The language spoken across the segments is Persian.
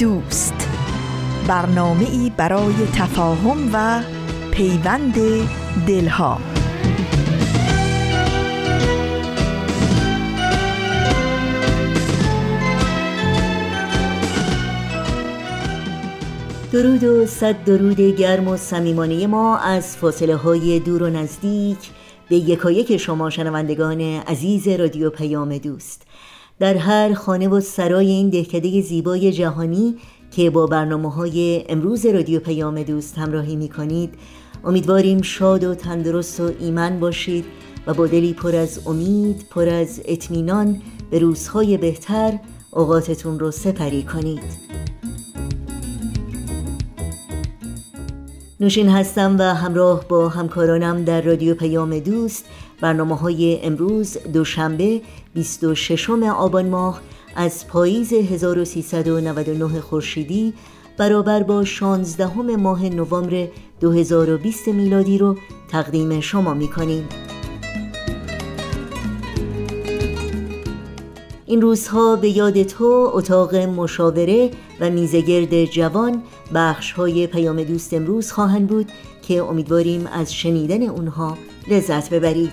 دوست. برنامه ای برای تفاهم و پیوند دلها. درود و صد درود گرم و صمیمانه ما از فاصله های دور و نزدیک به یکایک شما شنوندگان عزیز رادیو پیام دوست. در هر خانه و سرای این دهکده زیبای جهانی که با برنامه های امروز رادیو پیام دوست همراهی می کنید امیدواریم شاد و تندرست و ایمن باشید و با دلی پر از امید پر از اطمینان به روزهای بهتر اوقاتتون رو سپری کنید. نوشین هستم و همراه با همکارانم در رادیو پیام دوست برنامه های امروز دوشنبه 26 آبان ماه از پاییز 1399 خورشیدی برابر با 16 ماه نوامبر 2020 میلادی رو تقدیم شما می کنیم. این روزها به یاد تو اتاق مشاوره و میزگرد جوان بخش های پیام دوست امروز خواهند بود که امیدواریم از شنیدن اونها لذت ببرید.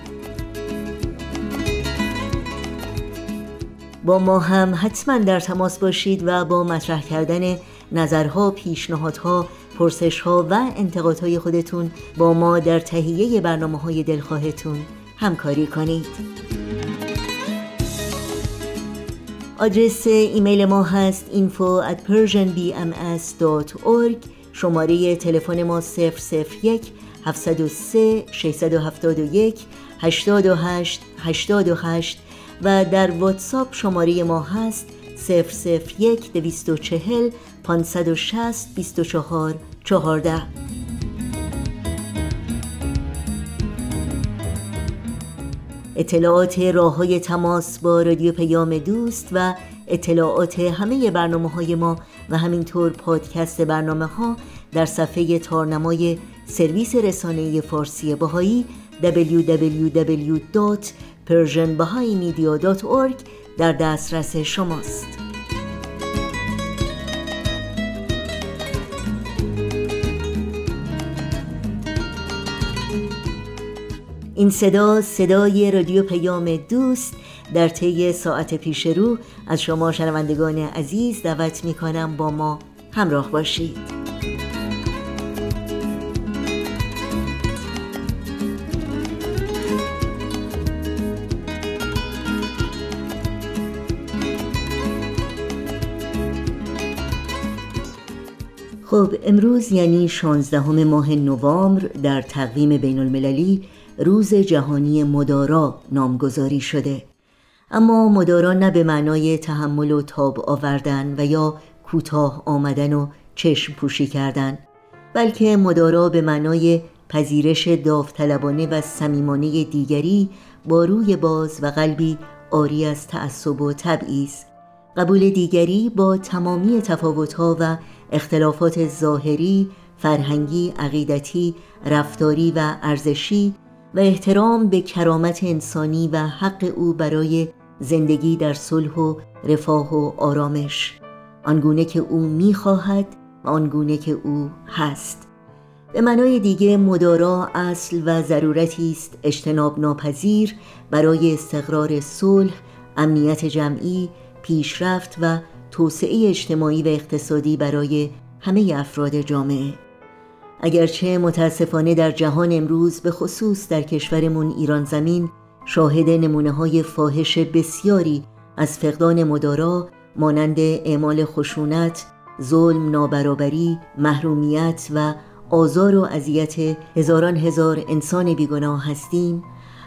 با ما هم حتما در تماس باشید و با مطرح کردن نظرها، پیشنهادها، پرسشها و انتقادهای خودتون با ما در تهیه برنامه های دلخواهتون همکاری کنید. آدرس ایمیل ما هست info at persianbms.org شماره تلفن ما 001 703 671 828 828 و در واتساپ شماره ما هست 001 240 560 24 14 اطلاعات راه های تماس با رادیو پیام دوست و اطلاعات همه برنامه های ما و همینطور پادکست برنامه ها در صفحه تارنمای سرویس رسانه فارسی باهایی www. persianbahaimedia.org در دسترس شماست این صدا صدای رادیو پیام دوست در طی ساعت پیش رو از شما شنوندگان عزیز دعوت می کنم با ما همراه باشید. خب امروز یعنی 16 ماه نوامبر در تقویم بین المللی روز جهانی مدارا نامگذاری شده. اما مدارا نه به معنای تحمل و تاب آوردن و یا کوتاه آمدن و چشم پوشی کردن بلکه مدارا به معنای پذیرش داوطلبانه و صمیمانه دیگری با روی باز و قلبی آری از تعصب و تبعیض قبول دیگری با تمامی تفاوتها و اختلافات ظاهری، فرهنگی، عقیدتی، رفتاری و ارزشی و احترام به کرامت انسانی و حق او برای زندگی در صلح و رفاه و آرامش. آنگونه که او می‌خواهد و آنگونه که او هست. به معنای دیگه مدارا اصل و ضرورتی است اجتناب ناپذیر برای استقرار صلح، امنیت جمعی، پیشرفت و توسعه اجتماعی و اقتصادی برای همه افراد جامعه. اگرچه متاسفانه در جهان امروز به خصوص در کشورمون ایران زمین شاهد نمونه های فاحش بسیاری از فقدان مدارا مانند اعمال خشونت، ظلم، نابرابری، محرومیت و آزار و اذیت هزاران هزار انسان بیگناه هستیم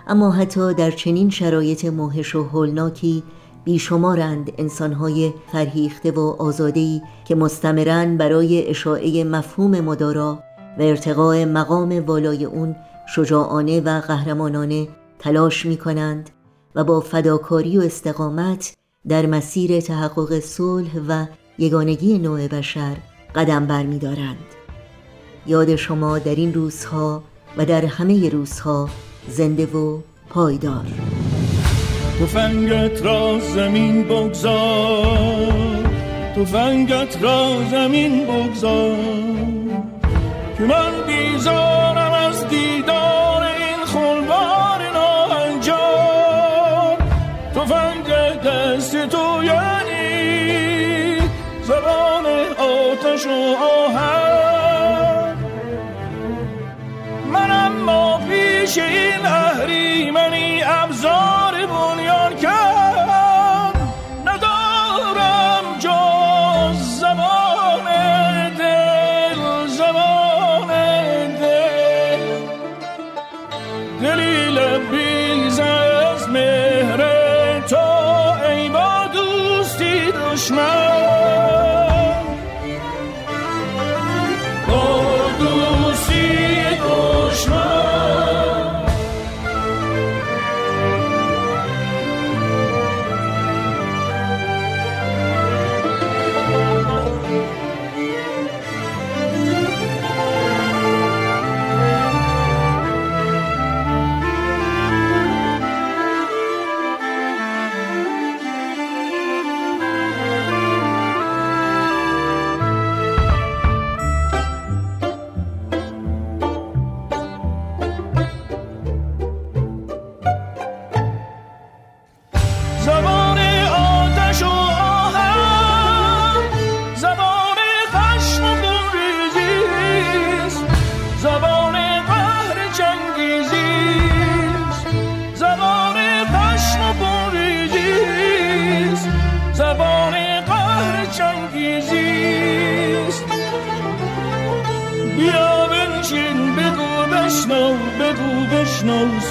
اما حتی در چنین شرایط موهش و هولناکی بیشمارند انسانهای فرهیخته و آزادهی که مستمرن برای اشاعه مفهوم مدارا و ارتقاء مقام والای اون شجاعانه و قهرمانانه تلاش می کنند و با فداکاری و استقامت در مسیر تحقق صلح و یگانگی نوع بشر قدم برمیدارند. یاد شما در این روزها و در همه روزها زنده و پایدار. فنگت را زمین بگذار. فنگت را زمین بگذار. من بیزارم از دیدار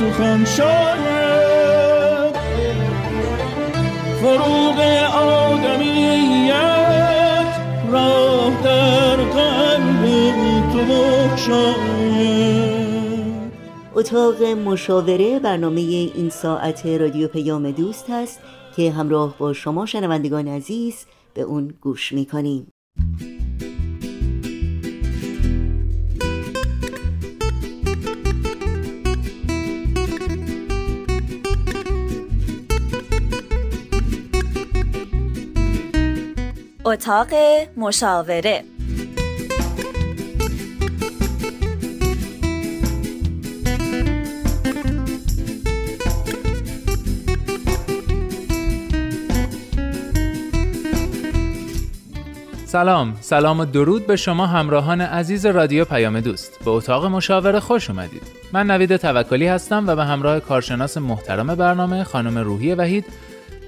سخن شاید. فروغ آدمیت راه در قلب تو شاید. اتاق مشاوره برنامه این ساعت رادیو پیام دوست هست که همراه با شما شنوندگان عزیز به اون گوش می‌کنیم. اتاق مشاوره. سلام. سلام و درود به شما همراهان عزیز رادیو پیام دوست. به اتاق مشاوره خوش اومدید. من نوید توکلی هستم و به همراه کارشناس محترم برنامه خانم روحی وحید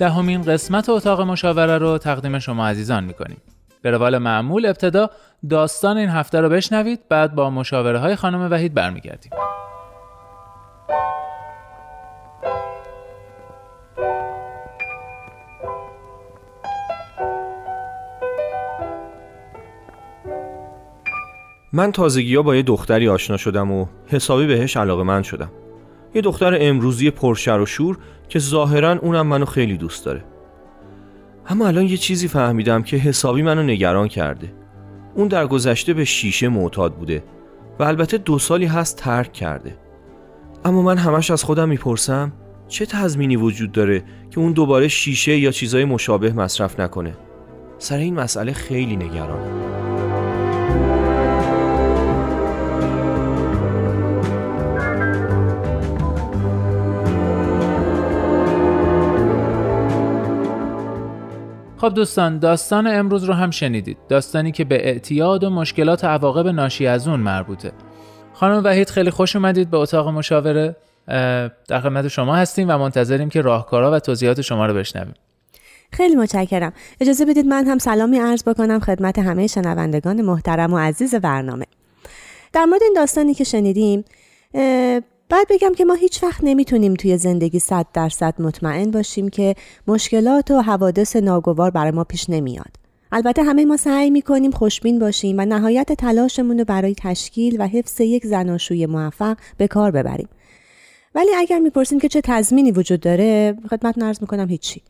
دهمین قسمت اتاق مشاوره رو تقدیم شما عزیزان می‌کنیم. به روال معمول ابتدا داستان این هفته رو بشنوید بعد با مشاوره های خانم وحید برمیگردیم. من تازگی ها با یه دختری آشنا شدم و حسابی بهش علاقه من شدم یه دختر امروزی پرشر و شور که ظاهرا اونم منو خیلی دوست داره. اما الان یه چیزی فهمیدم که حسابی منو نگران کرده. اون در گذشته به شیشه معتاد بوده و البته دو سالی هست ترک کرده. اما من همش از خودم می‌پرسم چه تضمینی وجود داره که اون دوباره شیشه یا چیزای مشابه مصرف نکنه؟ سر این مسئله خیلی نگرانم. خب دوستان داستان امروز رو هم شنیدید. داستانی که به اعتیاد و مشکلات عواقب ناشی از اون مربوطه. خانم وحید خیلی خوش اومدید به اتاق مشاوره. در خدمت شما هستیم و منتظریم که راهکارها و توضیحات شما رو بشنویم. خیلی متشکرم. اجازه بدید من هم سلامی عرض بکنم خدمت همه شنوندگان محترم و عزیز برنامه. در مورد این داستانی که شنیدیم بعد بگم که ما هیچ وقت نمی‌تونیم توی زندگی صد درصد مطمئن باشیم که مشکلات و حوادث ناگوار برای ما پیش نمیاد. البته همه ما سعی می‌کنیم خوشبین باشیم و نهایت تلاشمون رو برای تشکیل و حفظ یک زناشوی موفق به کار ببریم. ولی اگر می‌پرسیم که چه تضمینی وجود داره خدمت نرز می‌کنم هیچی.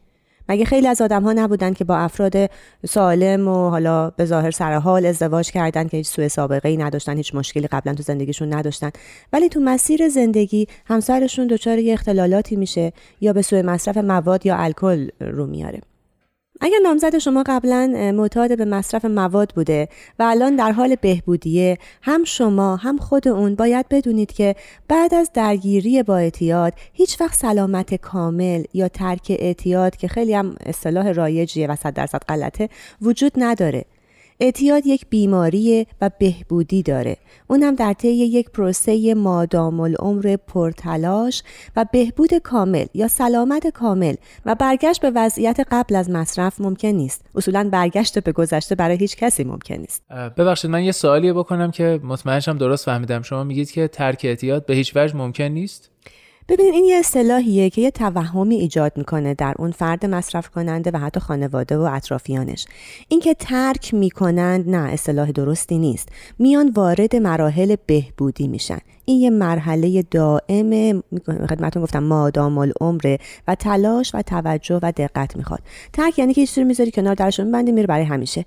مگه خیلی از آدم ها نبودن که با افراد سالم و حالا به ظاهر سر حال ازدواج کردن که هیچ سوء سابقه ای نداشتن هیچ مشکلی قبلا تو زندگیشون نداشتن. ولی تو مسیر زندگی همسرشون دچار یه اختلالاتی میشه یا به سوء مصرف مواد یا الکل رو میاره. اگر نامزد شما قبلا معتاد به مصرف مواد بوده و الان در حال بهبودیه هم شما هم خود اون باید بدونید که بعد از درگیری با اعتیاد هیچ وقت سلامت کامل یا ترک اعتیاد که خیلی هم اصطلاح رایجیه و صد درصد غلطه وجود نداره. اعتیاد یک بیماری و بهبودی داره. اون هم در طی یک پروسه مادام العمر پرتلاش و بهبود کامل یا سلامت کامل و برگشت به وضعیت قبل از مصرف ممکن نیست. اصولا برگشت به گذشته برای هیچ کسی ممکن نیست. ببخشید من یه سوالی بکنم که مطمئنشم درست فهمیدم. شما میگید که ترک اعتیاد به هیچ وجه ممکن نیست؟ ببینید این یه اصطلاحیه که یه توهمی ایجاد می‌کنه در اون فرد مصرف کننده و حتی خانواده و اطرافیانش. اینکه ترک می‌کنند نه اصطلاح درستی نیست. میان وارد مراحل بهبودی میشن. این یه مرحله دائم خدمتون گفتم مادام العمره و تلاش و توجه و دقت می‌خواد. ترک یعنی که یه می‌ذاری کنار درشون میبندی میره برای همیشه.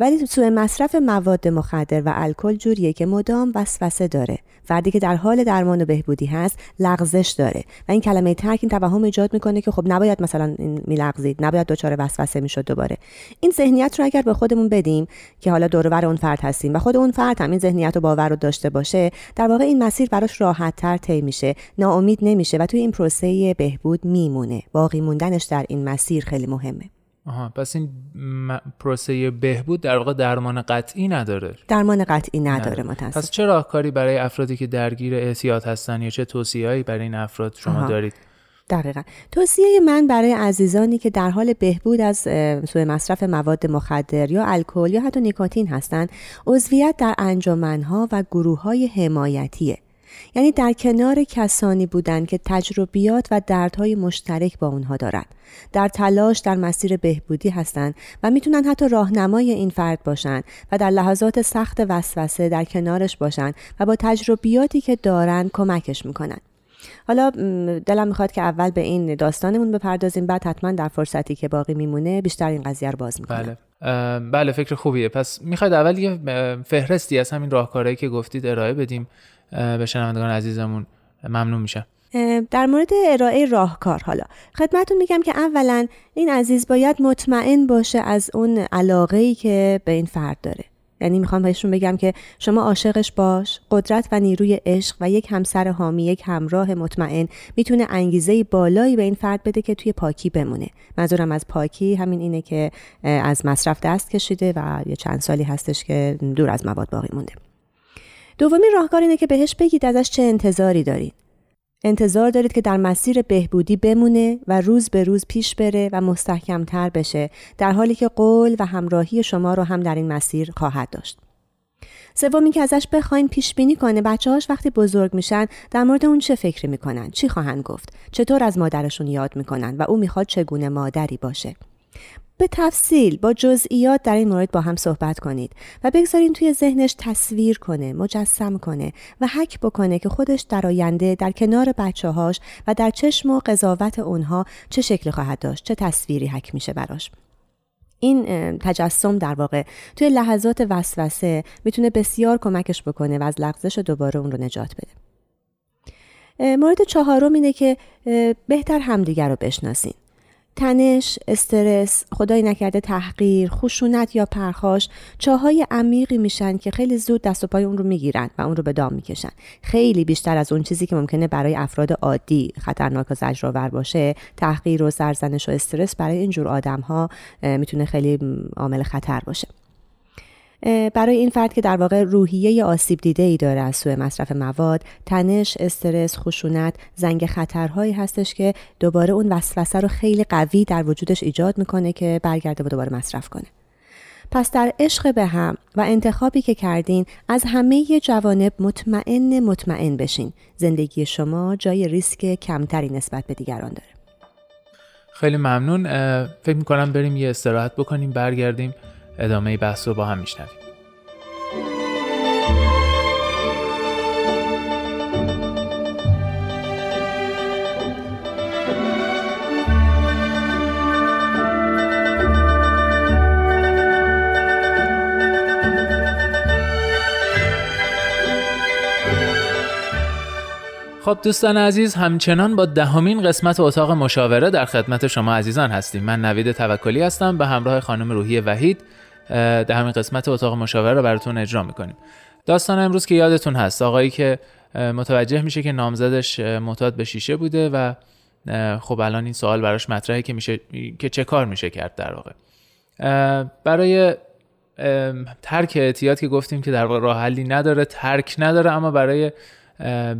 ولی سوء مصرف مواد مخدر و الکل جوریه که مدام وسوسه داره. فردی که در حال درمان و بهبودی هست لغزش داره. و این کلمه ترک این توهم ایجاد می‌کنه که خب نباید مثلا میلغزید نباید دچار وسوسه می‌شد دوباره. این ذهنیت رو اگر به خودمون بدیم که حالا دورور اون فرد هستیم و خود اون فرد هم این ذهنیت و باور رو داشته باشه در واقع این مسیر براش راحت تر طی میشه. ناامید نمیشه و توی این پروسه بهبود میمونه. باقی موندنش در این مسیر خیلی مهمه. آها پس این م... پروسه بهبود در واقع درمان قطعی نداره. درمان قطعی نداره. متاسف پس چه راهکاری برای افرادی که درگیر احتیاط هستن یا چه توصیه‌ای برای این افراد شما آها. دارید؟ دقیقا. توصیه من برای عزیزانی که در حال بهبود از سوء مصرف مواد مخدر یا الکل یا حتی نیکوتین هستند عضویت در انجمنها و گروه های حمایتیه. یعنی در کنار کسانی بودند که تجربیات و دردهای مشترک با اونها دارند. در تلاش در مسیر بهبودی هستند و می‌تونن حتی راهنمای این فرد باشند و در لحظات سخت وسوسه در کنارش باشند و با تجربیاتی که دارند کمکش می‌کنن حالا دلم می‌خواد که اول به این داستانمون بپردازیم بعد حتما در فرصتی که باقی میمونه بیشتر این قضیه رو باز می‌کنم. بله. بله فکر خوبیه. پس می‌خواید اول یه فهرستی از همین راهکارهایی که گفتید ارائه بدیم به شنوندگان عزیزمون. ممنون میشم. در مورد ارائه راهکار حالا خدمتون میگم که اولا این عزیز باید مطمئن باشه از اون علاقه ای که به این فرد داره. یعنی می‌خوام بهشون بگم که شما عاشقش باش. قدرت و نیروی عشق و یک همسر حامی یک همراه مطمئن می‌تونه انگیزه بالایی به این فرد بده که توی پاکی بمونه. منظورم از پاکی همین اینه که از مصرف دست کشیده و یه چند سالی هستش که دور از مواد باقی مونده. دومین راهکار اینه که بهش بگید ازش چه انتظاری دارید. انتظار دارید که در مسیر بهبودی بمونه و روز به روز پیش بره و مستحکمتر بشه در حالی که قول و همراهی شما رو هم در این مسیر خواهد داشت. سوم که ازش بخواین پیش بینی کنه. بچه‌هاش وقتی بزرگ میشن در مورد اون چه فکری می‌کنن؟ چی خواهند گفت؟ چطور از مادرشون یاد می‌کنن؟ و او می‌خواد چگونه مادری باشه؟ به تفصیل با جزئیات در این مورد با هم صحبت کنید و بگذارین توی ذهنش تصویر کنه مجسم کنه و حک بکنه که خودش در آینده در کنار بچه هاش و در چشم و قضاوت اونها چه شکلی خواهد داشت چه تصویری حک میشه براش. این تجسم در واقع توی لحظات وسوسه می‌تونه بسیار کمکش بکنه و از لغزش دوباره اون رو نجات بده. مورد چهارم اینه که بهتر همدیگر رو بشناسین. تنش، استرس، خدای نکرده تحقیر، خشونت یا پرخاش چاهای عمیقی میشن که خیلی زود دست و پای اون رو می‌گیرن و اون رو به دام می‌کشن. خیلی بیشتر از اون چیزی که ممکنه برای افراد عادی خطرناک و زجرآور باشه، تحقیر و سرزنش و استرس برای اینجور آدم ها می‌تونه خیلی عامل خطر باشه. برای این فرد که در واقع روحیه آسیب دیده ای داره از سوء مصرف مواد تنش استرس خشونت زنگ خطرهایی هستش که دوباره اون وسوسه رو خیلی قوی در وجودش ایجاد می‌کنه که برگرده و دوباره مصرف کنه. پس در عشق به هم و انتخابی که کردین از همه جوانب مطمئن مطمئن بشین. زندگی شما جای ریسک کمتری نسبت به دیگران داره. خیلی ممنون. فکر می‌کنم بریم یه استراحت بکنیم برگردیم. ادامه بحث رو با هم میشنویم. خب دوستان عزیز همچنان با دهمین قسمت اتاق مشاوره در خدمت شما عزیزان هستیم. من نوید توکلی هستم به همراه خانم روحی وحید دهمین قسمت اتاق مشاوره رو براتون اجرا می‌کنیم. داستان امروز که یادتون هست آقایی که متوجه میشه که نامزدش معتاد به شیشه بوده و خب الان این سوال براش مطرحه که میشه که چه کار میشه کرد در واقع. برای ترک اعتیاد که گفتیم که در واقع راه حلی نداره ترک نداره اما برای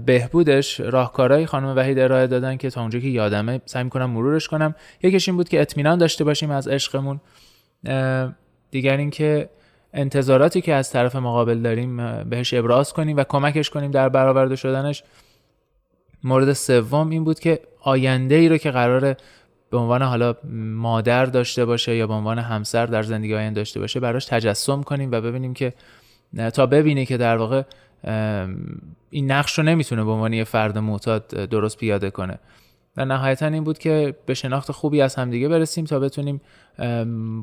بهبودش راهکارهایی خانم وحید ارائه دادن که تا اونجا که یادمه سعی می‌کنم مرورش کنم. یکیش این بود که اطمینان داشته باشیم از عشقمون. دیگر اینکه انتظاراتی که از طرف مقابل داریم بهش ابراز کنیم و کمکش کنیم در برآورده شدنش. مورد سوم این بود که آینده ای رو که قراره به عنوان حالا مادر داشته باشه یا به عنوان همسر در زندگی آینده داشته باشه براش تجسم کنیم و ببینیم که تا ببینه که در واقع این نقش رو نمی‌تونه به عنوان یه فرد معتاد درست پیاده کنه. و نهایتا این بود که به شناخت خوبی از همدیگه برسیم تا بتونیم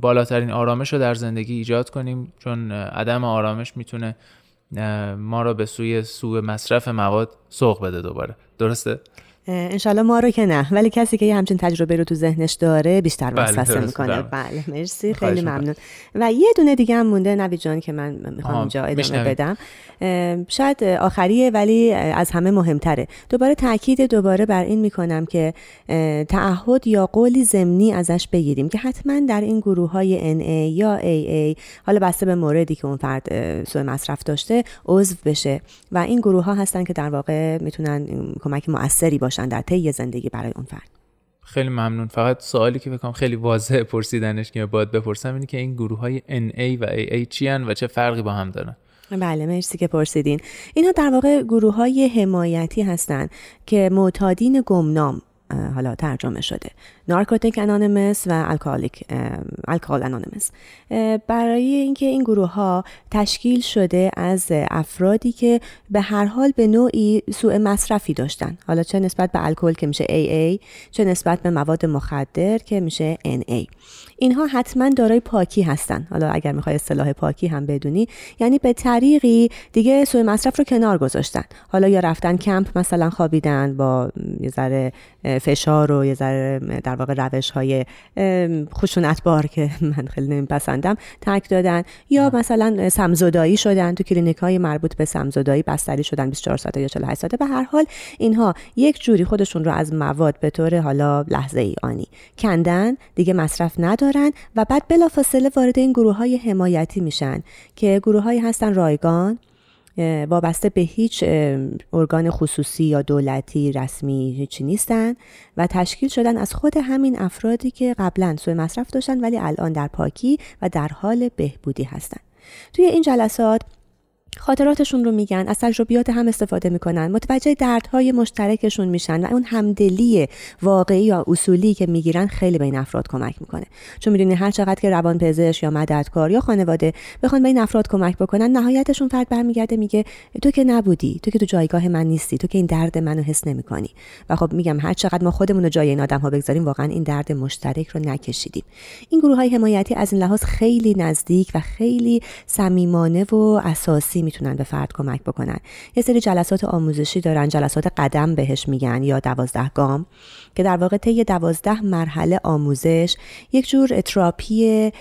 بالاترین آرامش رو در زندگی ایجاد کنیم چون عدم آرامش می‌تونه ما رو به سوی سوء مصرف مواد سوق بده دوباره. درسته؟ انشالله ما رو که نه. ولی کسی که یه همچین تجربه رو تو ذهنش داره بیشتر بله، وسوسه می‌کنه. بله مرسی. خیلی ممنون. و یه دونه دیگه هم مونده. نوی جان که من می‌خوام اینجا ادامه بدم. شاید آخریه ولی از همه مهمتره. دوباره تاکید دوباره بر این می‌کنم که تعهد یا قولی زمینی ازش بگیریم که حتما در این گروه های NA یا AA حالا بسته به موردی که اون فرد سوء مصرف داشته عضو بشه. و این گروه ها هستن که در واقع می‌تونن کمک مؤثری باشن. در طی زندگی برای اون فرد خیلی ممنون. فقط سوالی که بکنم خیلی واضح پرسیدنش که باید بپرسم اینه که این گروه های NA و AA چی و چه فرقی با هم دارن؟ بله مرسی که پرسیدین. اینها در واقع گروه های حمایتی هستند که معتادین گمنام حالا ترجمه شده. نارکوتیک انانیمس و الکالیک الکال انانیمس. برای اینکه این گروه ها تشکیل شده از افرادی که به هر حال به نوعی سوء مصرفی داشتن. حالا چه نسبت به الکل که میشه AA چه نسبت به مواد مخدر که میشه NA اینها حتما دارای پاکی هستن. حالا اگر می‌خوای اصطلاح پاکی هم بدونی یعنی به طریقی دیگه سوء مصرف رو کنار گذاشتن. حالا یا رفتن کمپ مثلا خوابیدن با یه ذره فشار و یه ذره در واقع روش های خشونتبار که من خیلی نمیپسندم ترک دادن یا مثلا سمزدایی شدن تو کلینیک های مربوط به سمزدایی بستری شدن 24 ساعته یا 48 ساعته به هر حال اینها یک جوری خودشون رو از مواد به طور حالا لحظه ای آنی کندن دیگه مصرف ندارن و بعد بلافاصله وارد این گروه های حمایتی میشن که گروه هایی هستن رایگان وابسته به هیچ ارگان خصوصی یا دولتی رسمی هیچی نیستن و تشکیل شدن از خود همین افرادی که قبلا سوء مصرف داشتن ولی الان در پاکی و در حال بهبودی هستن. توی این جلسات خاطراتشون رو میگن از تجربیات هم استفاده می‌کنن. متوجه دردهای مشترکشون میشن و اون همدلی واقعی یا اصولی که می‌گیرن خیلی به این افراد کمک می‌کنه. چون می‌دونی هر چقدر که روانپزشک یا مددکار یا خانواده بخوان به این افراد کمک بکنن نهایتشون فرد برمیگرده میگه تو که نبودی تو که تو جایگاه من نیستی تو که این درد منو حس نمی‌کنی. و خب میگم هر چقدر ما خودمون رو جای این آدم ها بگذاریم واقعا این درد مشترک رو نکشیدیم. این گروه های حمایتی از این لحاظ خیلی نزدیک و خیلی صمیمانه و اساسی می‌تونن به فرد کمک بکنن. یه سری جلسات آموزشی دارن جلسات قدم بهش میگن یا دوازده گام که در واقع طی دوازده مرحله آموزش یک جور تراپی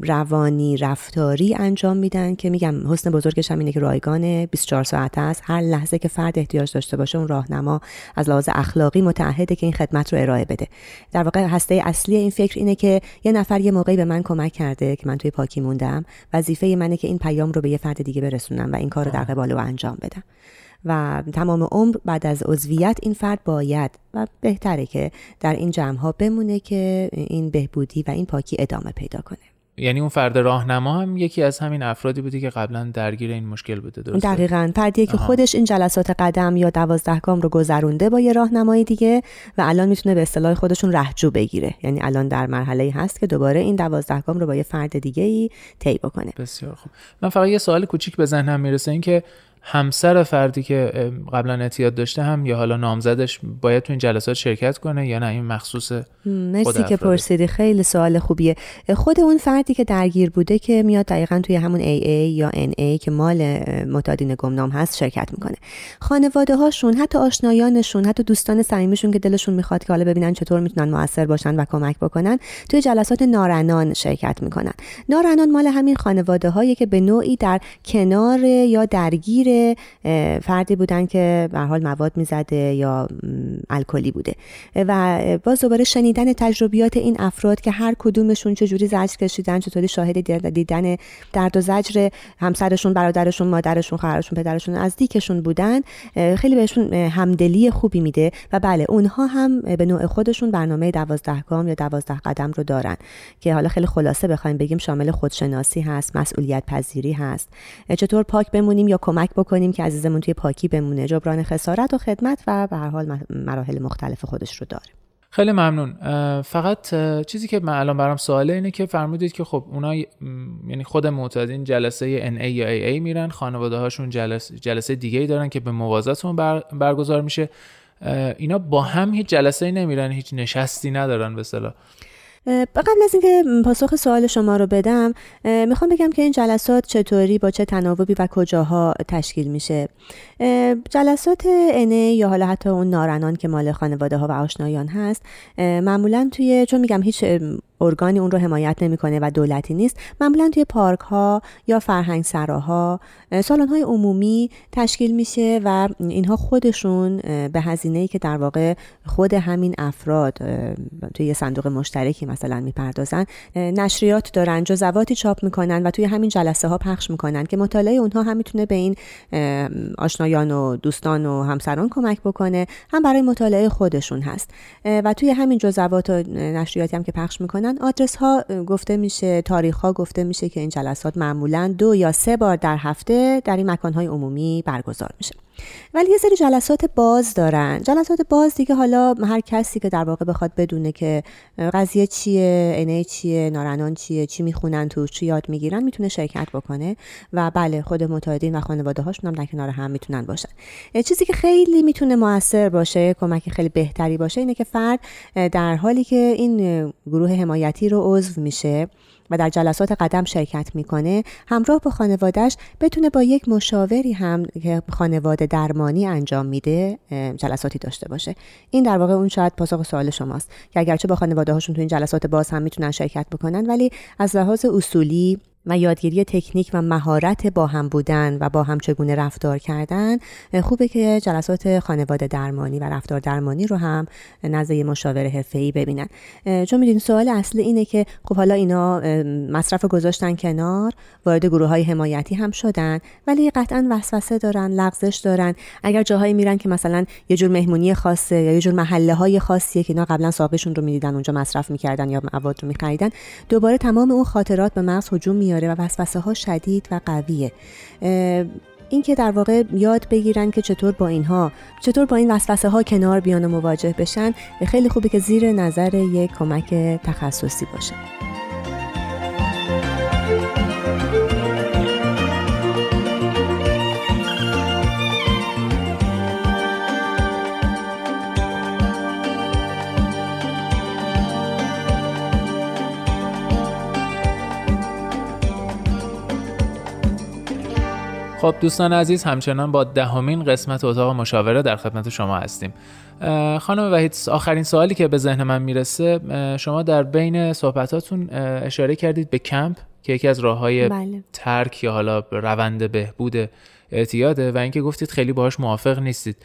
روانی رفتاری انجام میدن که میگم حسن بزرگش هم اینه که رایگان 24 ساعت است. هر لحظه که فرد احتیاج داشته باشه اون راهنما از لحاظ اخلاقی متعهده که این خدمت رو ارائه بده. در واقع هسته اصلی این فکر اینه که یه نفر یه موقعی به من کمک کرده که من توی پاکی موندم. وظیفه منه که این پیام رو به یه فرد دیگه برسونم و این کار رو در قبال او انجام بدم. و تمام عمر بعد از عضویت این فرد باید و بهتره که در این جمع ها بمونه که این بهبودی و این پاکی ادامه پیدا کنه. یعنی اون فرد راهنما هم یکی از همین افرادی بودی که قبلا درگیر این مشکل بوده درسته؟ دقیقا. فردیه که. خودش این جلسات قدم یا دوازده گام رو گذرونده با یه راهنمای دیگه و الان می‌تونه به اصطلاح خودشون رهجو بگیره. یعنی الان در مرحله هست که دوباره این دوازده گام رو با یه فرد دیگه ای طی بکنه. بسیار خوب. من فقط یه سوال کوچیک به ذهنم می‌رسه این که همسر فردی که قبلا اعتیاد داشته هم یا حالا نامزدش باید تو این جلسات شرکت کنه یا نه؟ این مخصوص مرسی که. پرسیدی. خیلی سوال خوبیه. خود اون فردی که درگیر بوده که میاد دقیقا توی همون AA یا NA که مال اه، معتادین گمنام هست شرکت می‌کنه. خانواده هاشون حتی آشنایانشون حتی دوستان صمیمیشون که دلشون می‌خواد که حالا ببینن چطور می‌تونن موثر باشن و کمک بکنن توی جلسات نارنان شرکت می‌کنن. نارنان مال همین خانواده هایی که به نوعی در کنار یا درگیر فردی بودن که به حال مواد می‌زده یا الکلی بوده. و باز دوباره شنیدن تجربیات این افراد که هر کدومشون چجوری زجر کشیدن چطوری شاهد دید- دیدن درد و زجر همسرشون برادرشون مادرشون خواهرشون پدرشون نزدیکشون بودن اه، خیلی بهشون همدلی خوبی میده. و بله اونها هم به نوع خودشون برنامه دوازده گام یا دوازده قدم رو دارن که حالا خیلی خلاصه بخوایم بگیم شامل خودشناسی هست مسئولیت پذیری هست چطور پاک بمونیم یا کمک بکنیم که عزیزمون توی پاکی بمونه. جبران خسارت و خدمت و به هر حال مراحل مختلف خودش رو داره. خیلی ممنون. فقط چیزی که من الان برام سواله اینه که فرمودید که خب اونا یعنی خود معتادین جلسه NA یا AA میرن. خانواده هاشون جلسه, جلسه دیگه ای دارن که به موازات اون بر، برگزار میشه. اینا با هم هیچ جلسه ای نمیرن هیچ نشستی ندارن به اصطلاح. اه، قبل از اینکه پاسخ سوال شما رو بدم می‌خوام بگم که این جلسات چطوری با چه تناوبی و کجاها تشکیل میشه؟ جلسات انه یا حالا حتی اون نارنان که مال خانواده ها و آشنایان هست معمولا توی چون میگم هیچ ارگانی اون رو حمایت نمی‌کنه و دولتی نیست. معمولا توی پارک ها یا فرهنگ سراها سالن های عمومی تشکیل میشه و اینها خودشون به هزینه که در واقع خود همین افراد توی یه صندوق مشترکی مثلا می‌پردازن نشریات دارن جزواتی چاپ می‌کنن و توی همین جلسه ها پخش می‌کنن که مطالعه اونها هم می‌تونه به این آشنایان و دوستان و همسران کمک بکنه. هم برای مطالعه خودشون هست. و توی همین جزوات و نشریاتی هم که پخش می‌کنن آدرس ها گفته میشه تاریخ ها گفته میشه که این جلسات معمولا دو یا سه بار در هفته در این مکان های عمومی برگزار میشه. ولی یه سری جلسات باز دارن. جلسات باز دیگه حالا هر کسی که در واقع بخواد بدونه که قضیه چیه انه چیه نارنان چیه چی می‌خونن توش چی یاد می‌گیرن می‌تونه شرکت بکنه و بله خود متعادین و خانواده هاشون هم در کنار هم می‌تونن باشن. چیزی که خیلی می‌تونه موثر باشه کمک خیلی بهتری باشه اینه که فرد در حالی که این گروه حمایتی رو عضو میشه و در جلسات قدم شرکت می‌کنه همراه با خانوادهش بتونه با یک مشاوری هم که خانواده درمانی انجام میده جلساتی داشته باشه. این در واقع اون شاید پاسخ سوال شماست. که اگرچه با خانواده هاشون تو این جلسات باز هم می‌تونن شرکت بکنن ولی از لحاظ اصولی و یادگیری تکنیک و مهارت با هم بودن و با هم چگونه رفتار کردن خوبه که جلسات خانواده درمانی و رفتار درمانی رو هم نزد مشاور حرفه‌ای ببینن. اه، چون می‌دونید سوال اصلی اینه که خب حالا اینا مصرف گذاشتن کنار وارد گروه های حمایتی هم شدن ولی قطعا وسوسه دارن لغزش دارن. اگر جاهایی میرن که مثلا یه جور مهمونی خاصه یا یه جور محله های خاصیه که اینا قبلا سابقشون رو می‌دیدن اونجا مصرف می‌کردن یا مواد رو میخریدن دوباره تمام اون خاطرات به مغز هجوم میاره و وسوسه ها شدید و قویه. این که در واقع یاد بگیرن که چطور با اینها چطور با این وسوسه ها کنار بیان و مواجه بشن خیلی خوبه که زیر نظر یک کمک تخصصی باشه. خب دوستان عزیز همچنان با دهمین قسمت اتاق مشاوره در خدمت شما هستیم. خانم وحید آخرین سوالی که به ذهن من می‌رسه شما در بین صحبتاتون اشاره کردید به کمپ که یکی از راه های بله. ترک یا حالا روند بهبود اعتیاده و اینکه گفتید خیلی باهاش موافق نیستید.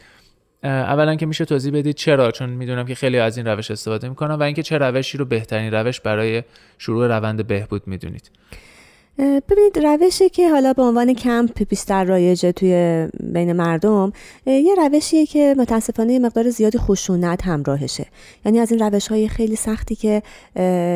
اولا که میشه توضیح بدید چرا چون می‌دونم که خیلی از این روش استفاده می‌کنن و اینکه چه روشی رو بهترین روش برای شروع روند بهبود می‌دونید. ببینید روشی که حالا به عنوان کمپ بیشتر رایجه توی بین مردم یه روشیه که متاسفانه یه مقدار زیادی خشونت همراهشه. یعنی از این روش های خیلی سختی که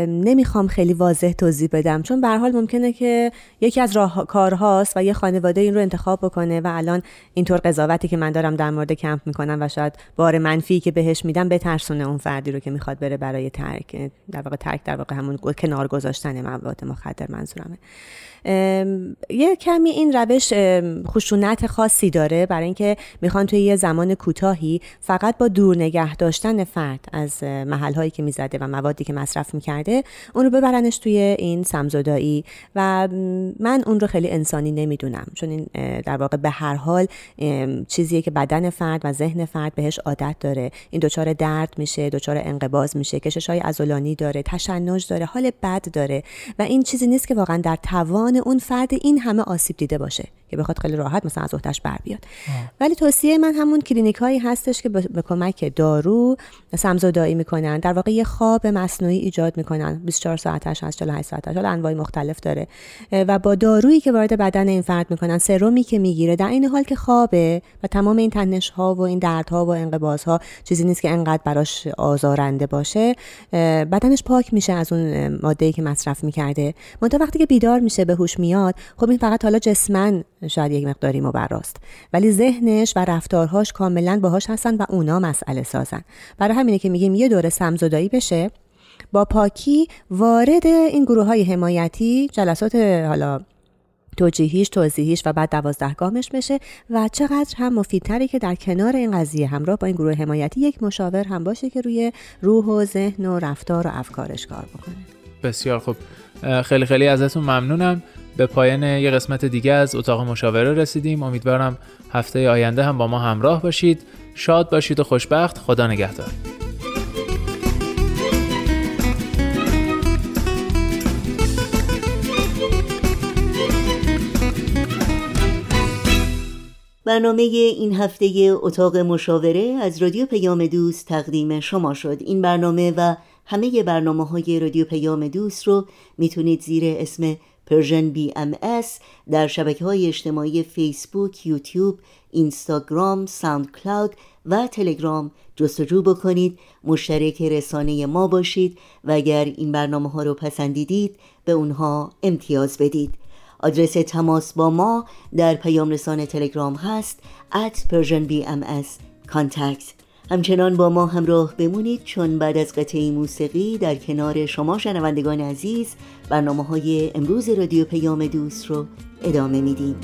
نمی‌خوام خیلی واضح توضیح بدم. چون به حال ممکنه که یکی از راهکارهاست و یه خانواده این رو انتخاب بکنه و الان اینطور قضاوتی که من دارم در مورد کمپ می‌کنم و شاید بار منفی که بهش میدم بترسونه اون فردی رو که می‌خواد بره برای ترک در واقع ترک در واقع همون کنار گذاشتن مواد مخدر منظورمه. یه کمی این روش خشونت خاصی داره برای اینکه می‌خوان توی یه زمان کوتاهی فقط با دور نگه داشتن فرد از محل هایی که می‌زده و موادی که مصرف می‌کرده اون رو ببرنش توی این سمزدایی و من اون رو خیلی انسانی نمی‌دونم. چون این در واقع به هر حال چیزیه که بدن فرد و ذهن فرد بهش عادت داره. این دچار درد میشه دچار انقباز میشه کشش های ازولانی داره تشنج داره حال بد داره و این چیزی نیست که واقعا در توان اون فرد این همه آسیب دیده باشه. که بخواد خیلی راحت مثلا از احتش بر بیاد. ولی توصیه من همون کلینیک هایی هستش که به کمک دارو سمزدایی می‌کنن در واقع یه خواب مصنوعی ایجاد می‌کنن. 24 ساعتش از 48 ساعتش حالا انواع مختلف داره. و با دارویی که وارد بدن این فرد می‌کنن سرومی که می‌گیره در این حال که خوابه و تمام این تنش ها و این دردها و انقباض ها چیزی نیست که انقدر براش آزارنده باشه بدنش پاک میشه از اون ماده که مصرف می‌کرده. منتها وقتی که بیدار میشه به هوش میاد خب این فقط حالا جسمن شاید یک مقداری مبراست. ولی ذهنش و رفتارهاش کاملا باهاش هستن و اونا مسئله سازن. برای همینه که میگیم یه دوره سمزدایی بشه با پاکی وارد این گروه های حمایتی جلسات حالا توجیهیش توضیحیش و بعد دوازدهگامش بشه و چقدر هم مفیدتره که در کنار این قضیه همراه با این گروه حمایتی یک مشاور هم باشه که روی روح و ذهن و رفتار و افکارش کار بکنه. بسیار خوب. خیلی خیلی ازتون ممنونم. به پایان یه قسمت دیگه از اتاق مشاوره رسیدیم. امیدوارم هفته آینده هم با ما همراه باشید. شاد باشید و خوشبخت. خدا نگهدار. برنامه این هفته اتاق مشاوره از رادیو پیام دوست تقدیم شما شد. این برنامه و همه برنامه های رادیو پیام دوست رو می‌تونید زیر اسم Persian BMS در شبکه های اجتماعی فیسبوک، یوتیوب، اینستاگرام، SoundCloud و تلگرام جستجو بکنید. مشترک رسانه ما باشید و اگر این برنامه ها رو پسندیدید به اونها امتیاز بدید. آدرس تماس با ما در پیام رسانه تلگرام هست at persianbms contact. همچنان با ما همراه بمونید چون بعد از قطعه موسیقی در کنار شما شنوندگان عزیز برنامه های امروز رادیو پیام دوست رو ادامه میدیم.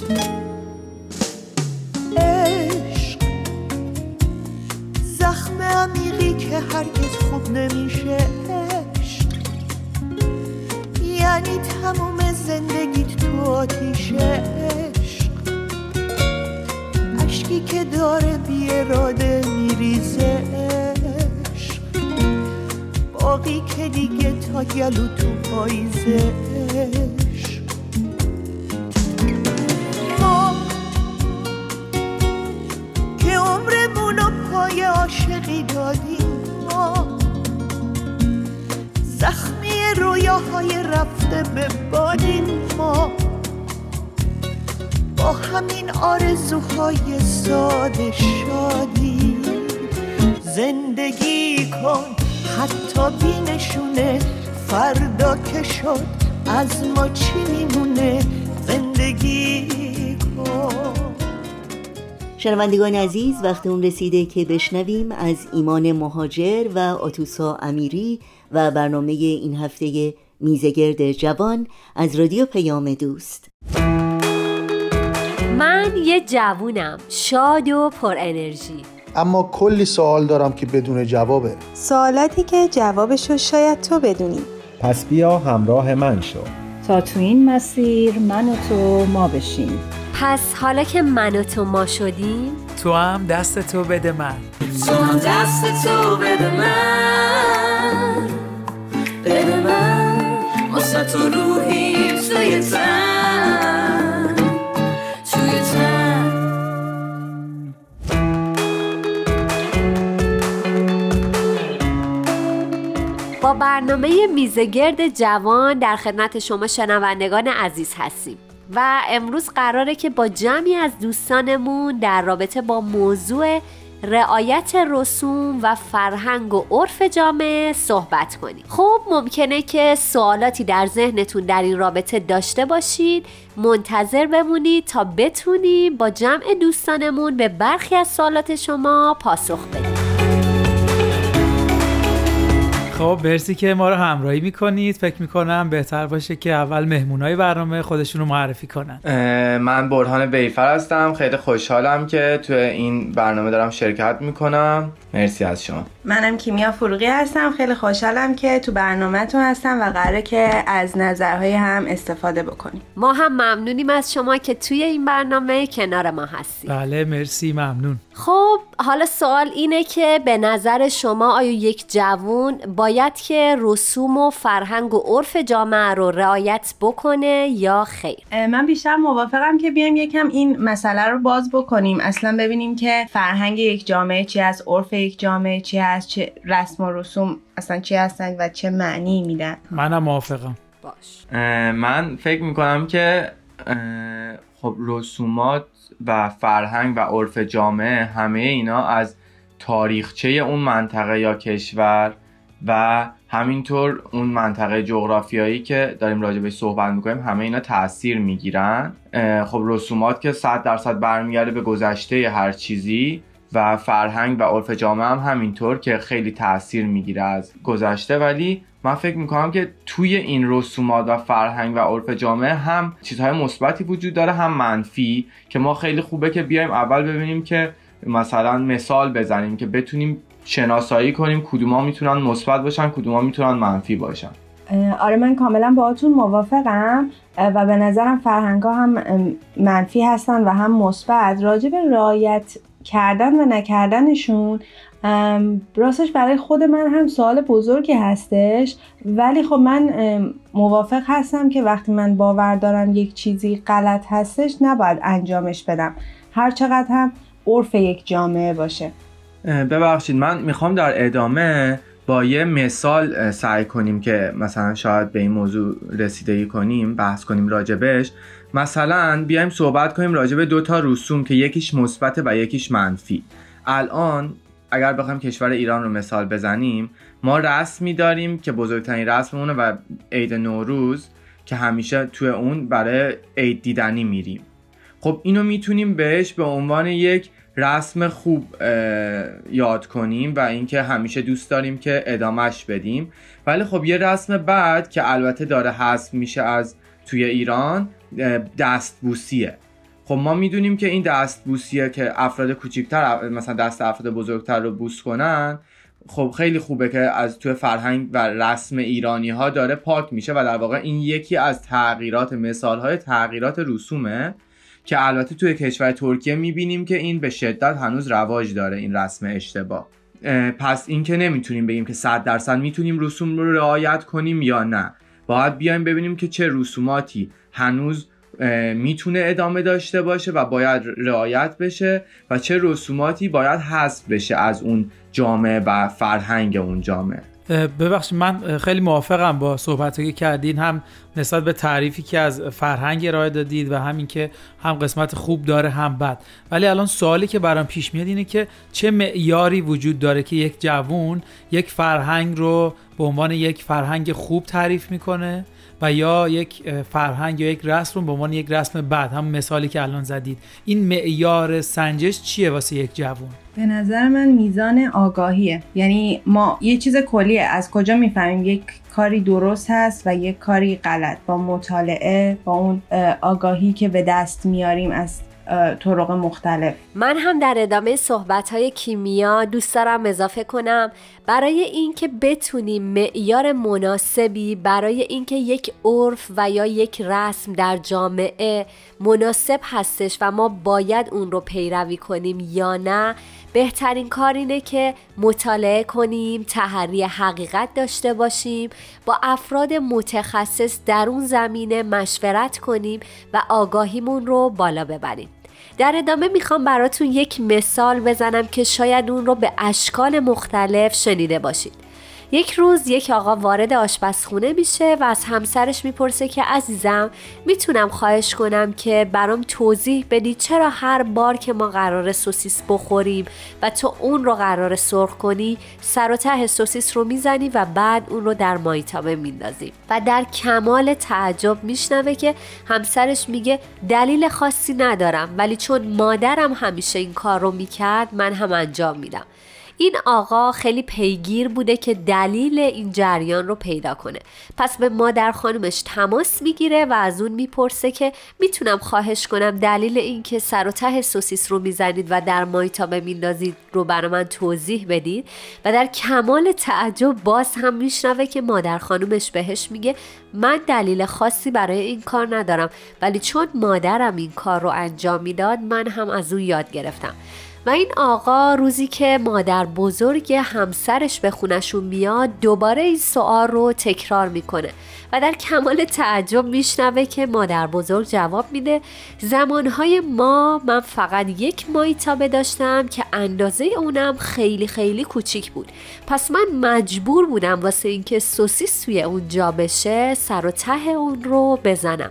عشق زخم عمیقی که هرگز خوب نمیشه. عشق یعنی تموم زندگیت تو آتیشه. اشکی که داره بی اراده میریزه عشق باقی که دیگه تا گلو تو پاییزه ما که پای عاشقی دادیم ما زخمی رویاهای رفته به بادیم ما با همین آرزوهای ساده شادی. زندگی کن. حتی بینشونه فردا که شد از ما چی میمونه؟ زندگی کن. شنوندگان عزیز وقت اون رسیده که بشنویم از ایمان مهاجر و آتوسا امیری و برنامه این هفته میزگرد جوان از رادیو پیام دوست. من یه جوونم شاد و پر انرژی. اما کلی سوال دارم که بدون جوابه. سوالاتی که جوابشو شاید تو بدونی. پس بیا همراه من شو. تا تو این مسیر من و تو ما بشیم. پس حالا که من و تو ما شدیم تو هم دست تو بده من. تو هم دست تو بده من. بده من. واسه تو روحی توی تن. با برنامه میزگرد جوان در خدمت شما شنوندگان عزیز هستیم. و امروز قراره که با جمعی از دوستانمون در رابطه با موضوع رعایت رسوم و فرهنگ و عرف جامعه صحبت کنیم. خب ممکنه که سوالاتی در ذهنتون در این رابطه داشته باشید منتظر بمونید تا بتونیم با جمع دوستانمون به برخی از سوالات شما پاسخ بدیم. خب مرسی که ما رو همراهی می‌کنید. فکر می‌کنم بهتر باشه که اول مهمونای برنامه خودشون رو معرفی کنن. من برهان بیفر هستم. خیلی خوشحالم که تو این برنامه دارم شرکت می‌کنم. مرسی از شما. منم کیمیا فروغی هستم. خیلی خوشحالم که تو برنامهتون هستم و قراره که از نظرهای هم استفاده بکنیم. ما هم ممنونیم از شما که توی این برنامه کنار ما هستیم بله مرسی ممنون. خب حالا سوال اینه که به نظر شما آیا یک جوون باید که رسوم و فرهنگ و عرف جامعه رو رعایت بکنه یا خیر؟ من بیشتر موافقم که بیایم یکم این مسئله رو باز بکنیم. اصلا ببینیم که فرهنگ یک جامعه چی از عرف یک جامعه چی هست چه رسم و رسوم اصلا چی هستن و چه معنی میدن. منم موافقم. باش. من فکر می‌کنم که خب رسومات و فرهنگ و عرف جامعه همه اینا از تاریخچه اون منطقه یا کشور و همینطور اون منطقه جغرافیایی که داریم راجع به صحبت می‌کنیم همه اینا تاثیر می‌گیرن. خب رسومات که صد درصد برمیگرده به گذشته هر چیزی و فرهنگ و عرف جامعه هم همینطور که خیلی تاثیر می‌گیره از گذشته. ولی من فکر می‌کنم که توی این رسومات و فرهنگ و عرف جامعه هم چیزهای مثبتی وجود داره هم منفی که ما خیلی خوبه که بیایم اول ببینیم که مثلا مثال بزنیم که بتونیم شناسایی کنیم کدوما می‌تونن مثبت باشن کدوما می‌تونن منفی باشن. آره من کاملا باهاتون موافقم و به نظرم فرهنگ ها هم منفی هستن و هم مثبت. راجع به رعایت کردن و نکردنشون راستش برای خود من هم سوال بزرگی هستش. ولی خب من موافق هستم که وقتی من باور دارم یک چیزی غلط هستش نباید انجامش بدم. هر چقدر هم عرف یک جامعه باشه. ببخشید من می‌خوام در ادامه با یه مثال سعی کنیم که مثلا شاید به این موضوع رسیدگی کنیم بحث کنیم راجبش مثلا بیایم صحبت کنیم راجب دو تا رسوم که یکیش مثبت و یکیش منفی. الان اگر بخوایم کشور ایران رو مثال بزنیم ما رسمی داریم که بزرگترین رسممونه و عید نوروز که همیشه توی اون برای عید دیدنی میریم. خب اینو می‌تونیم بهش به عنوان یک رسم خوب یاد کنیم و اینکه همیشه دوست داریم که ادامش بدیم. ولی خب یه رسم بعد که البته داره حذف میشه از توی ایران دستبوسیه. خب ما می‌دونیم که این دستبوسیه که افراد کوچیکتر مثلا دست افراد بزرگتر رو بوس کنن خب خیلی خوبه که از توی فرهنگ و رسم ایرانی ها داره پاک میشه و در واقع این یکی از تغییرات مثال های تغییرات رسومه که البته توی کشور ترکیه می‌بینیم که این به شدت هنوز رواج داره این رسم اشتباه. پس این که نمی‌تونیم بگیم که صد درصد می‌تونیم رسوم رو رعایت کنیم یا نه. باید بیایم ببینیم که چه رسوماتی هنوز می‌تونه ادامه داشته باشه و باید رعایت بشه و چه رسوماتی باید حذف بشه از اون جامعه و فرهنگ اون جامعه. ببخشید من خیلی موافقم با صحبت که کردین. هم نسبت به تعریفی که از فرهنگ ارائه دادید و همین که هم قسمت خوب داره هم بد. ولی الان سوالی که برام پیش میاد اینه که چه معیاری وجود داره که یک جوون یک فرهنگ رو به عنوان یک فرهنگ خوب تعریف می‌کنه؟ و یا یک فرهنگ یا یک رسم رو به عنوان یک رسم بد هم مثالی که الان زدید. این معیار سنجش چیه واسه یک جوون به نظر من میزان آگاهیه. یعنی ما یه چیز کلیه. از کجا می‌فهمیم؟ یک کاری درست هست و یک کاری غلط. با مطالعه با اون آگاهی که به دست میاریم از طرق مختلف. من هم در ادامه صحبت های کیمیا دوست دارم اضافه کنم. برای اینکه بتونیم معیار مناسبی برای اینکه یک عرف و یا یک رسم در جامعه مناسب هستش و ما باید اون رو پیروی کنیم یا نه بهترین کار اینه که مطالعه کنیم تحری حقیقت داشته باشیم با افراد متخصص در اون زمینه مشورت کنیم و آگاهیمون رو بالا ببریم. در ادامه می‌خوام براتون یک مثال بزنم که شاید اون رو به اشکال مختلف شنیده باشید. یک روز یک آقا وارد آشپزخونه میشه و از همسرش می‌پرسه که عزیزم می‌تونم خواهش کنم که برام توضیح بدی چرا هر بار که ما قرار سوسیس بخوریم و تو اون رو قرار سرخ کنی سر و ته سوسیس رو می‌زنی و بعد اون رو در مایتابه میندازی. و در کمال تعجب میشنوه که همسرش میگه دلیل خاصی ندارم ولی چون مادرم همیشه این کار رو می‌کرد من هم انجام میدم. این آقا خیلی پیگیر بوده که دلیل این جریان رو پیدا کنه. پس به مادر خانمش تماس می‌گیره و از اون می‌پرسه که می‌تونم خواهش کنم دلیل اینکه سر و ته سوسیس رو می‌زنید و در مایتابه میندازید رو برای من توضیح بدید. و در کمال تعجب باز هم میشنوه که مادر خانمش بهش میگه من دلیل خاصی برای این کار ندارم ولی چون مادرم این کار رو انجام می‌داد من هم از اون یاد گرفتم. و این آقا روزی که مادر بزرگ همسرش به خونشون میاد دوباره این سوال رو تکرار می‌کنه و در کمال تعجب میشنوه که مادر بزرگ جواب میده زمانهای ما من فقط یک مایتابه داشتم که اندازه اونم خیلی خیلی کوچیک بود. پس من مجبور بودم واسه اینکه سوسیس توی اون جا بشه سر و ته اون رو بزنم.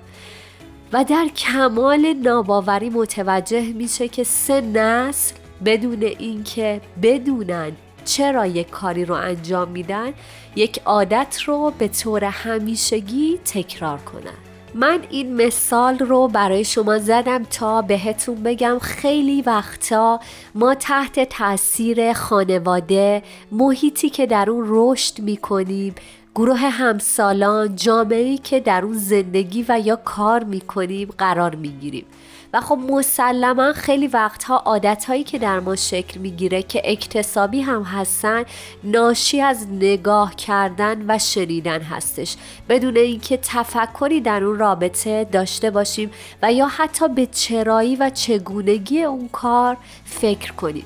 و در کمال ناباوری متوجه میشه که سه نسل بدون اینکه بدونن چرا یک کاری رو انجام میدن یک عادت رو به طور همیشگی تکرار کنن. من این مثال رو برای شما زدم تا بهتون بگم خیلی وقتا ما تحت تاثیر خانواده محیطی که در اون رشد می‌کنیم گروه همسالان جامعه‌ای که در اون زندگی و یا کار می‌کنیم قرار می‌گیریم. و خب مسلما خیلی وقتها عادتهایی که در ما شکل می‌گیره که اکتسابی هم هستن ناشی از نگاه کردن و شنیدن هستش. بدون اینکه تفکری در اون رابطه داشته باشیم و یا حتی به چرایی و چگونگی اون کار فکر کنیم.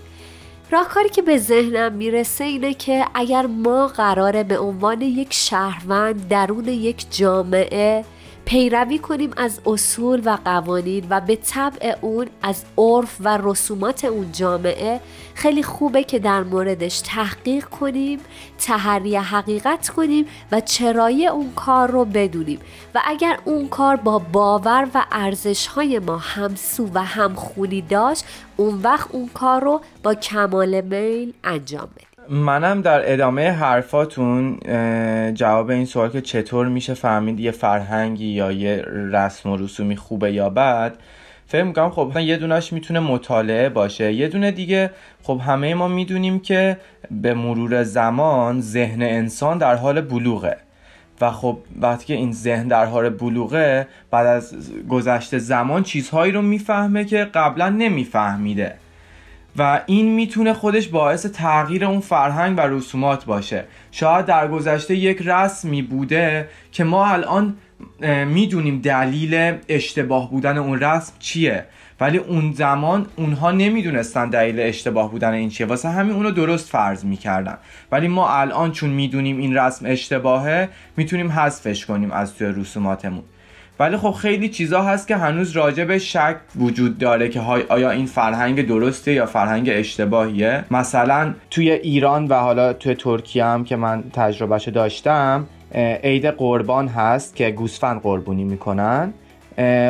راهکاری که به ذهنم می‌رسه اینه که اگر ما قراره به عنوان یک شهروند درون یک جامعه پیروی کنیم از اصول و قوانین و به طبع اون از عرف و رسومات اون جامعه. خیلی خوبه که در موردش تحقیق کنیم تحری حقیقت کنیم و چرایی اون کار رو بدونیم. و اگر اون کار با باور و ارزش های ما همسو و همخونی داشت اون وقت اون کار رو با کمال میل انجام بدیم. منم در ادامه حرفاتون جواب این سوال که چطور میشه فهمید یه فرهنگی یا یه رسم و رسومی خوبه یا بد فکر می‌کنم خب یه دونش می‌تونه مطالعه باشه. یه دونه دیگه خب همه ما می‌دونیم که به مرور زمان ذهن انسان در حال بلوغه. و خب وقتی که این ذهن در حال بلوغه بعد از گذشته زمان چیزهایی رو می‌فهمه که قبلا نمیفهمیده. و این می‌تونه خودش باعث تغییر اون فرهنگ و رسومات باشه. شاید در گذشته یک رسمی بوده که ما الان می‌دونیم دلیل اشتباه بودن اون رسم چیه. ولی اون زمان اونها نمی‌دونستن دلیل اشتباه بودن این چیه. واسه همین اونو درست فرض می‌کردن. ولی ما الان چون می‌دونیم این رسم اشتباهه می‌تونیم حذفش کنیم از توی رسوماتمون. ولی خب خیلی چیزا هست که هنوز راجع به شک وجود داره که آیا این فرهنگ درسته یا فرهنگ اشتباهیه. مثلا توی ایران و حالا توی ترکیه هم که من تجربهش داشتم عید قربان هست که گوسفند قربونی می‌کنن.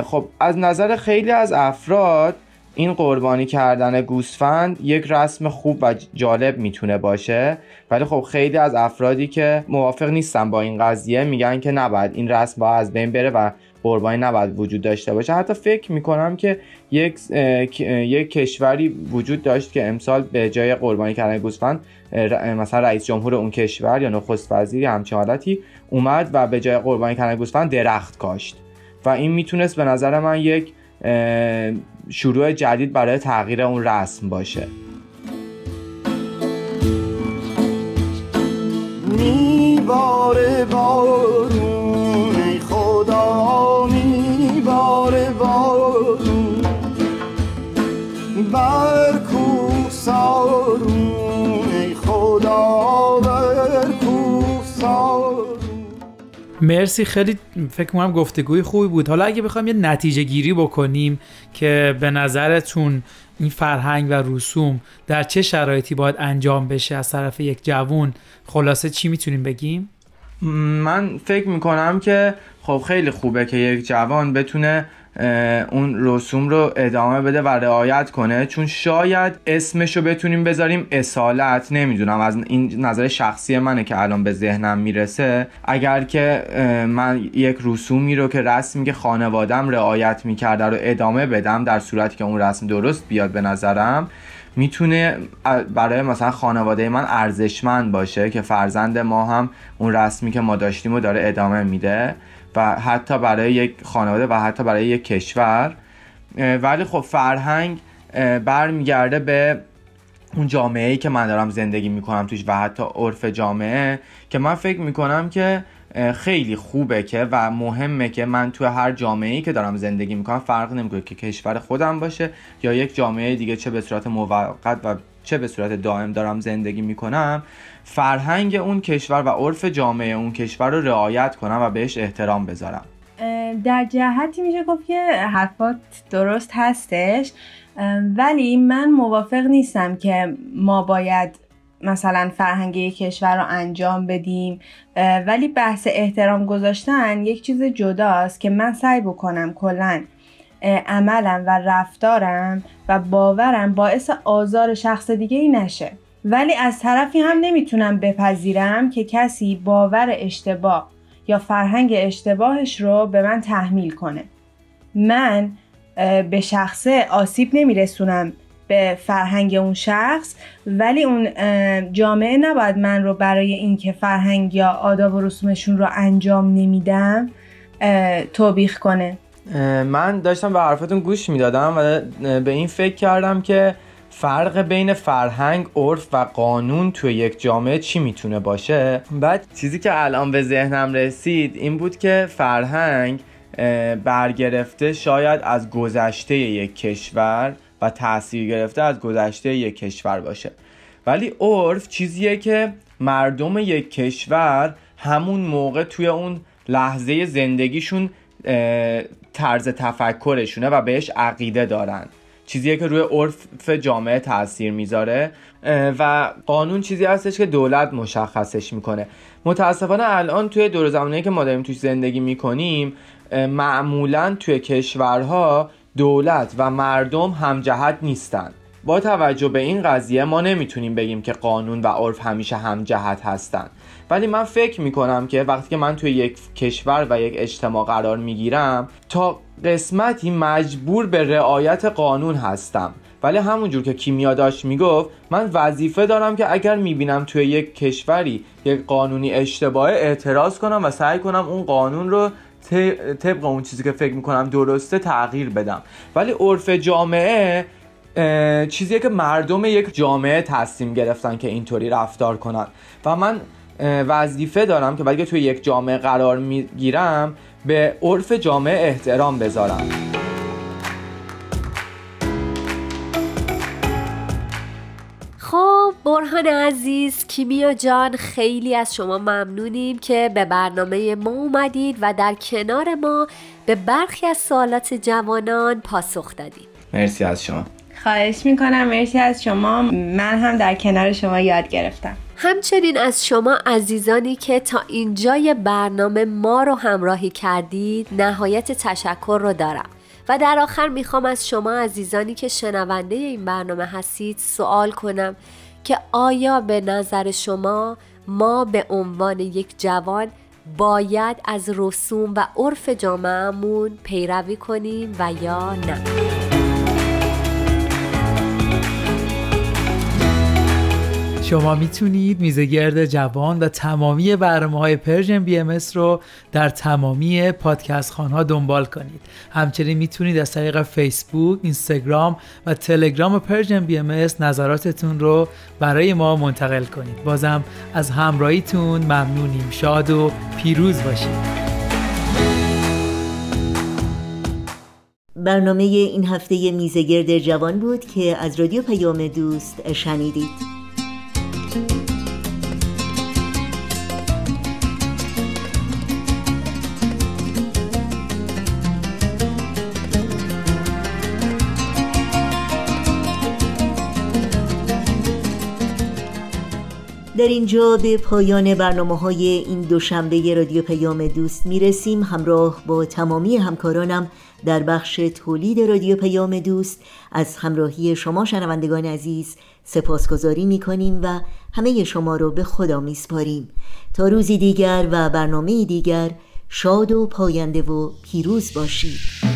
خب از نظر خیلی از افراد این قربانی کردن گوسفند یک رسم خوب و جالب می‌تونه باشه. ولی خب خیلی از افرادی که موافق نیستن با این قضیه میگن که نباید این رسم باید از بین بره و قربانی نباید وجود داشته باشه. حتی فکر می‌کنم که یک یک کشوری وجود داشت که امسال به جای قربانی کردن گوسفند مثلا رئیس جمهور اون کشور یا نخست وزیر همچین حالتی اومد و به جای قربانی کردن گوسفند درخت کاشت. و این می‌تونست به نظر من یک شروع جدید برای تغییر اون رسم باشه. میباره بارون میباره بارون. بر کوسارون ای خدا بر کوسارون مرسی خیلی فکر کنم گفتگوی خوبی بود. حالا اگه بخوایم یه نتیجه گیری بکنیم که به نظرتون این فرهنگ و رسوم در چه شرایطی باید انجام بشه از طرف یک جوون خلاصه چی می‌تونیم بگیم؟ من فکر می‌کنم که خب خیلی خوبه که یک جوان بتونه اون رسوم رو ادامه بده و رعایت کنه. چون شاید اسمش رو بتونیم بذاریم اصالت. نمی‌دونم از این نظر شخصی منه که الان به ذهنم می‌رسه. اگر که من یک رسومی رو که رسمی که خانوادم رعایت می‌کرده رو ادامه بدم در صورتی که اون رسم درست بیاد به نظرم می‌تونه برای مثلا خانواده من ارزشمند باشه که فرزند ما هم اون رسمی که ما داشتیم رو داره ادامه میده و حتی برای یک خانواده و حتی برای یک کشور. ولی خب فرهنگ برمیگرده به اون جامعه ای که من دارم زندگی می‌کنم توش و حتی عرف جامعه که من فکر می‌کنم که خیلی خوبه که و مهمه که من توی هر جامعه ای که دارم زندگی می‌کنم فرق نمی‌کنه که کشور خودم باشه یا یک جامعه دیگه چه به صورت موقت و چه به صورت دائم دارم زندگی می‌کنم فرهنگ اون کشور و عرف جامعه اون کشور رو رعایت کنم و بهش احترام بذارم. در جهتی میشه گفت که حرفات درست هستش ولی من موافق نیستم که ما باید مثلا فرهنگ کشور رو انجام بدیم ولی بحث احترام گذاشتن یک چیز جداست که من سعی بکنم کلا عملم و رفتارم و باورم باعث آزار شخص دیگه ای نشه. ولی از طرفی هم نمی‌تونم بپذیرم که کسی باور اشتباه یا فرهنگ اشتباهش رو به من تحمیل کنه. من به شخصه آسیب نمیرسونم. به فرهنگ اون شخص ولی اون جامعه نباید من رو برای اینکه فرهنگ یا آداب و رسومشون رو انجام نمیدم توبیخ کنه. من داشتم به حرفتون گوش می‌دادم و به این فکر کردم که فرق بین فرهنگ، عرف و قانون توی یک جامعه چی می‌تونه باشه؟ بعد چیزی که الان به ذهنم رسید این بود که فرهنگ برگرفته شاید از گذشته یک کشور و تاثیر گرفته از گذشته یک کشور باشه. ولی عرف چیزیه که مردم یک کشور همون موقع توی اون لحظه زندگیشون طرز تفکرشونه و بهش عقیده دارن. چیزیه که روی عرف جامعه تاثیر می‌ذاره. و قانون چیزی هستش که دولت مشخصش می‌کنه. متاسفانه الان توی دور زمانی که ما داریم توش زندگی می‌کنیم معمولا توی کشورها دولت و مردم همجهت نیستن با توجه به این قضیه ما نمی‌تونیم بگیم که قانون و عرف همیشه همجهت هستن ولی من فکر می‌کنم که وقتی که من توی یک کشور و یک اجتماع قرار می‌گیرم تا قسمتی مجبور به رعایت قانون هستم. ولی همونجور که کیمیا داشت می‌گفت من وظیفه دارم که اگر می‌بینم توی یک کشوری یک قانونی اشتباه اعتراض کنم و سعی کنم اون قانون رو طبق اون چیزی که فکر می‌کنم درسته تغییر بدم. ولی عرف جامعه چیزیه که مردم یک جامعه تصمیم گرفتن که اینطوری رفتار کنن. و من وظیفه دارم که وقتی توی یک جامعه قرار می‌گیرم به عرف جامعه احترام بذارم. برهان عزیز کیمیا جان خیلی از شما ممنونیم که به برنامه ما اومدید و در کنار ما به برخی از سوالات جوانان پاسخ دادید. مرسی از شما. خواهش می‌کنم. مرسی از شما. من هم در کنار شما یاد گرفتم. همچنین از شما عزیزانی که تا اینجای برنامه ما رو همراهی کردید نهایت تشکر رو دارم. و در آخر می‌خوام از شما عزیزانی که شنونده این برنامه هستید سوال کنم. که آیا به نظر شما ما به عنوان یک جوان باید از رسوم و عرف جامعهمون پیروی کنیم و یا نه؟ شما می‌تونید میزگرد جوان و تمامی برنامه های Persian BMS رو در تمامی پادکست خانها دنبال کنید. همچنین می‌تونید از طریق فیسبوک، اینستاگرام و تلگرام Persian BMS نظراتتون رو برای ما منتقل کنید. بازم از همراهیتون ممنونیم. شاد و پیروز باشید. برنامه این هفته میزگرد جوان بود که از رادیو پیام دوست شنیدید. در اینجا به پایان برنامه های این دوشنبه رادیو پیام دوست می‌رسیم. همراه با تمامی همکارانم در بخش تولید رادیو پیام دوست از همراهی شما شنوندگان عزیز سپاسگزاری می‌کنیم و همه شما رو به خدا میسپاریم. تا روزی دیگر و برنامه دیگر شاد و پاینده و پیروز باشید.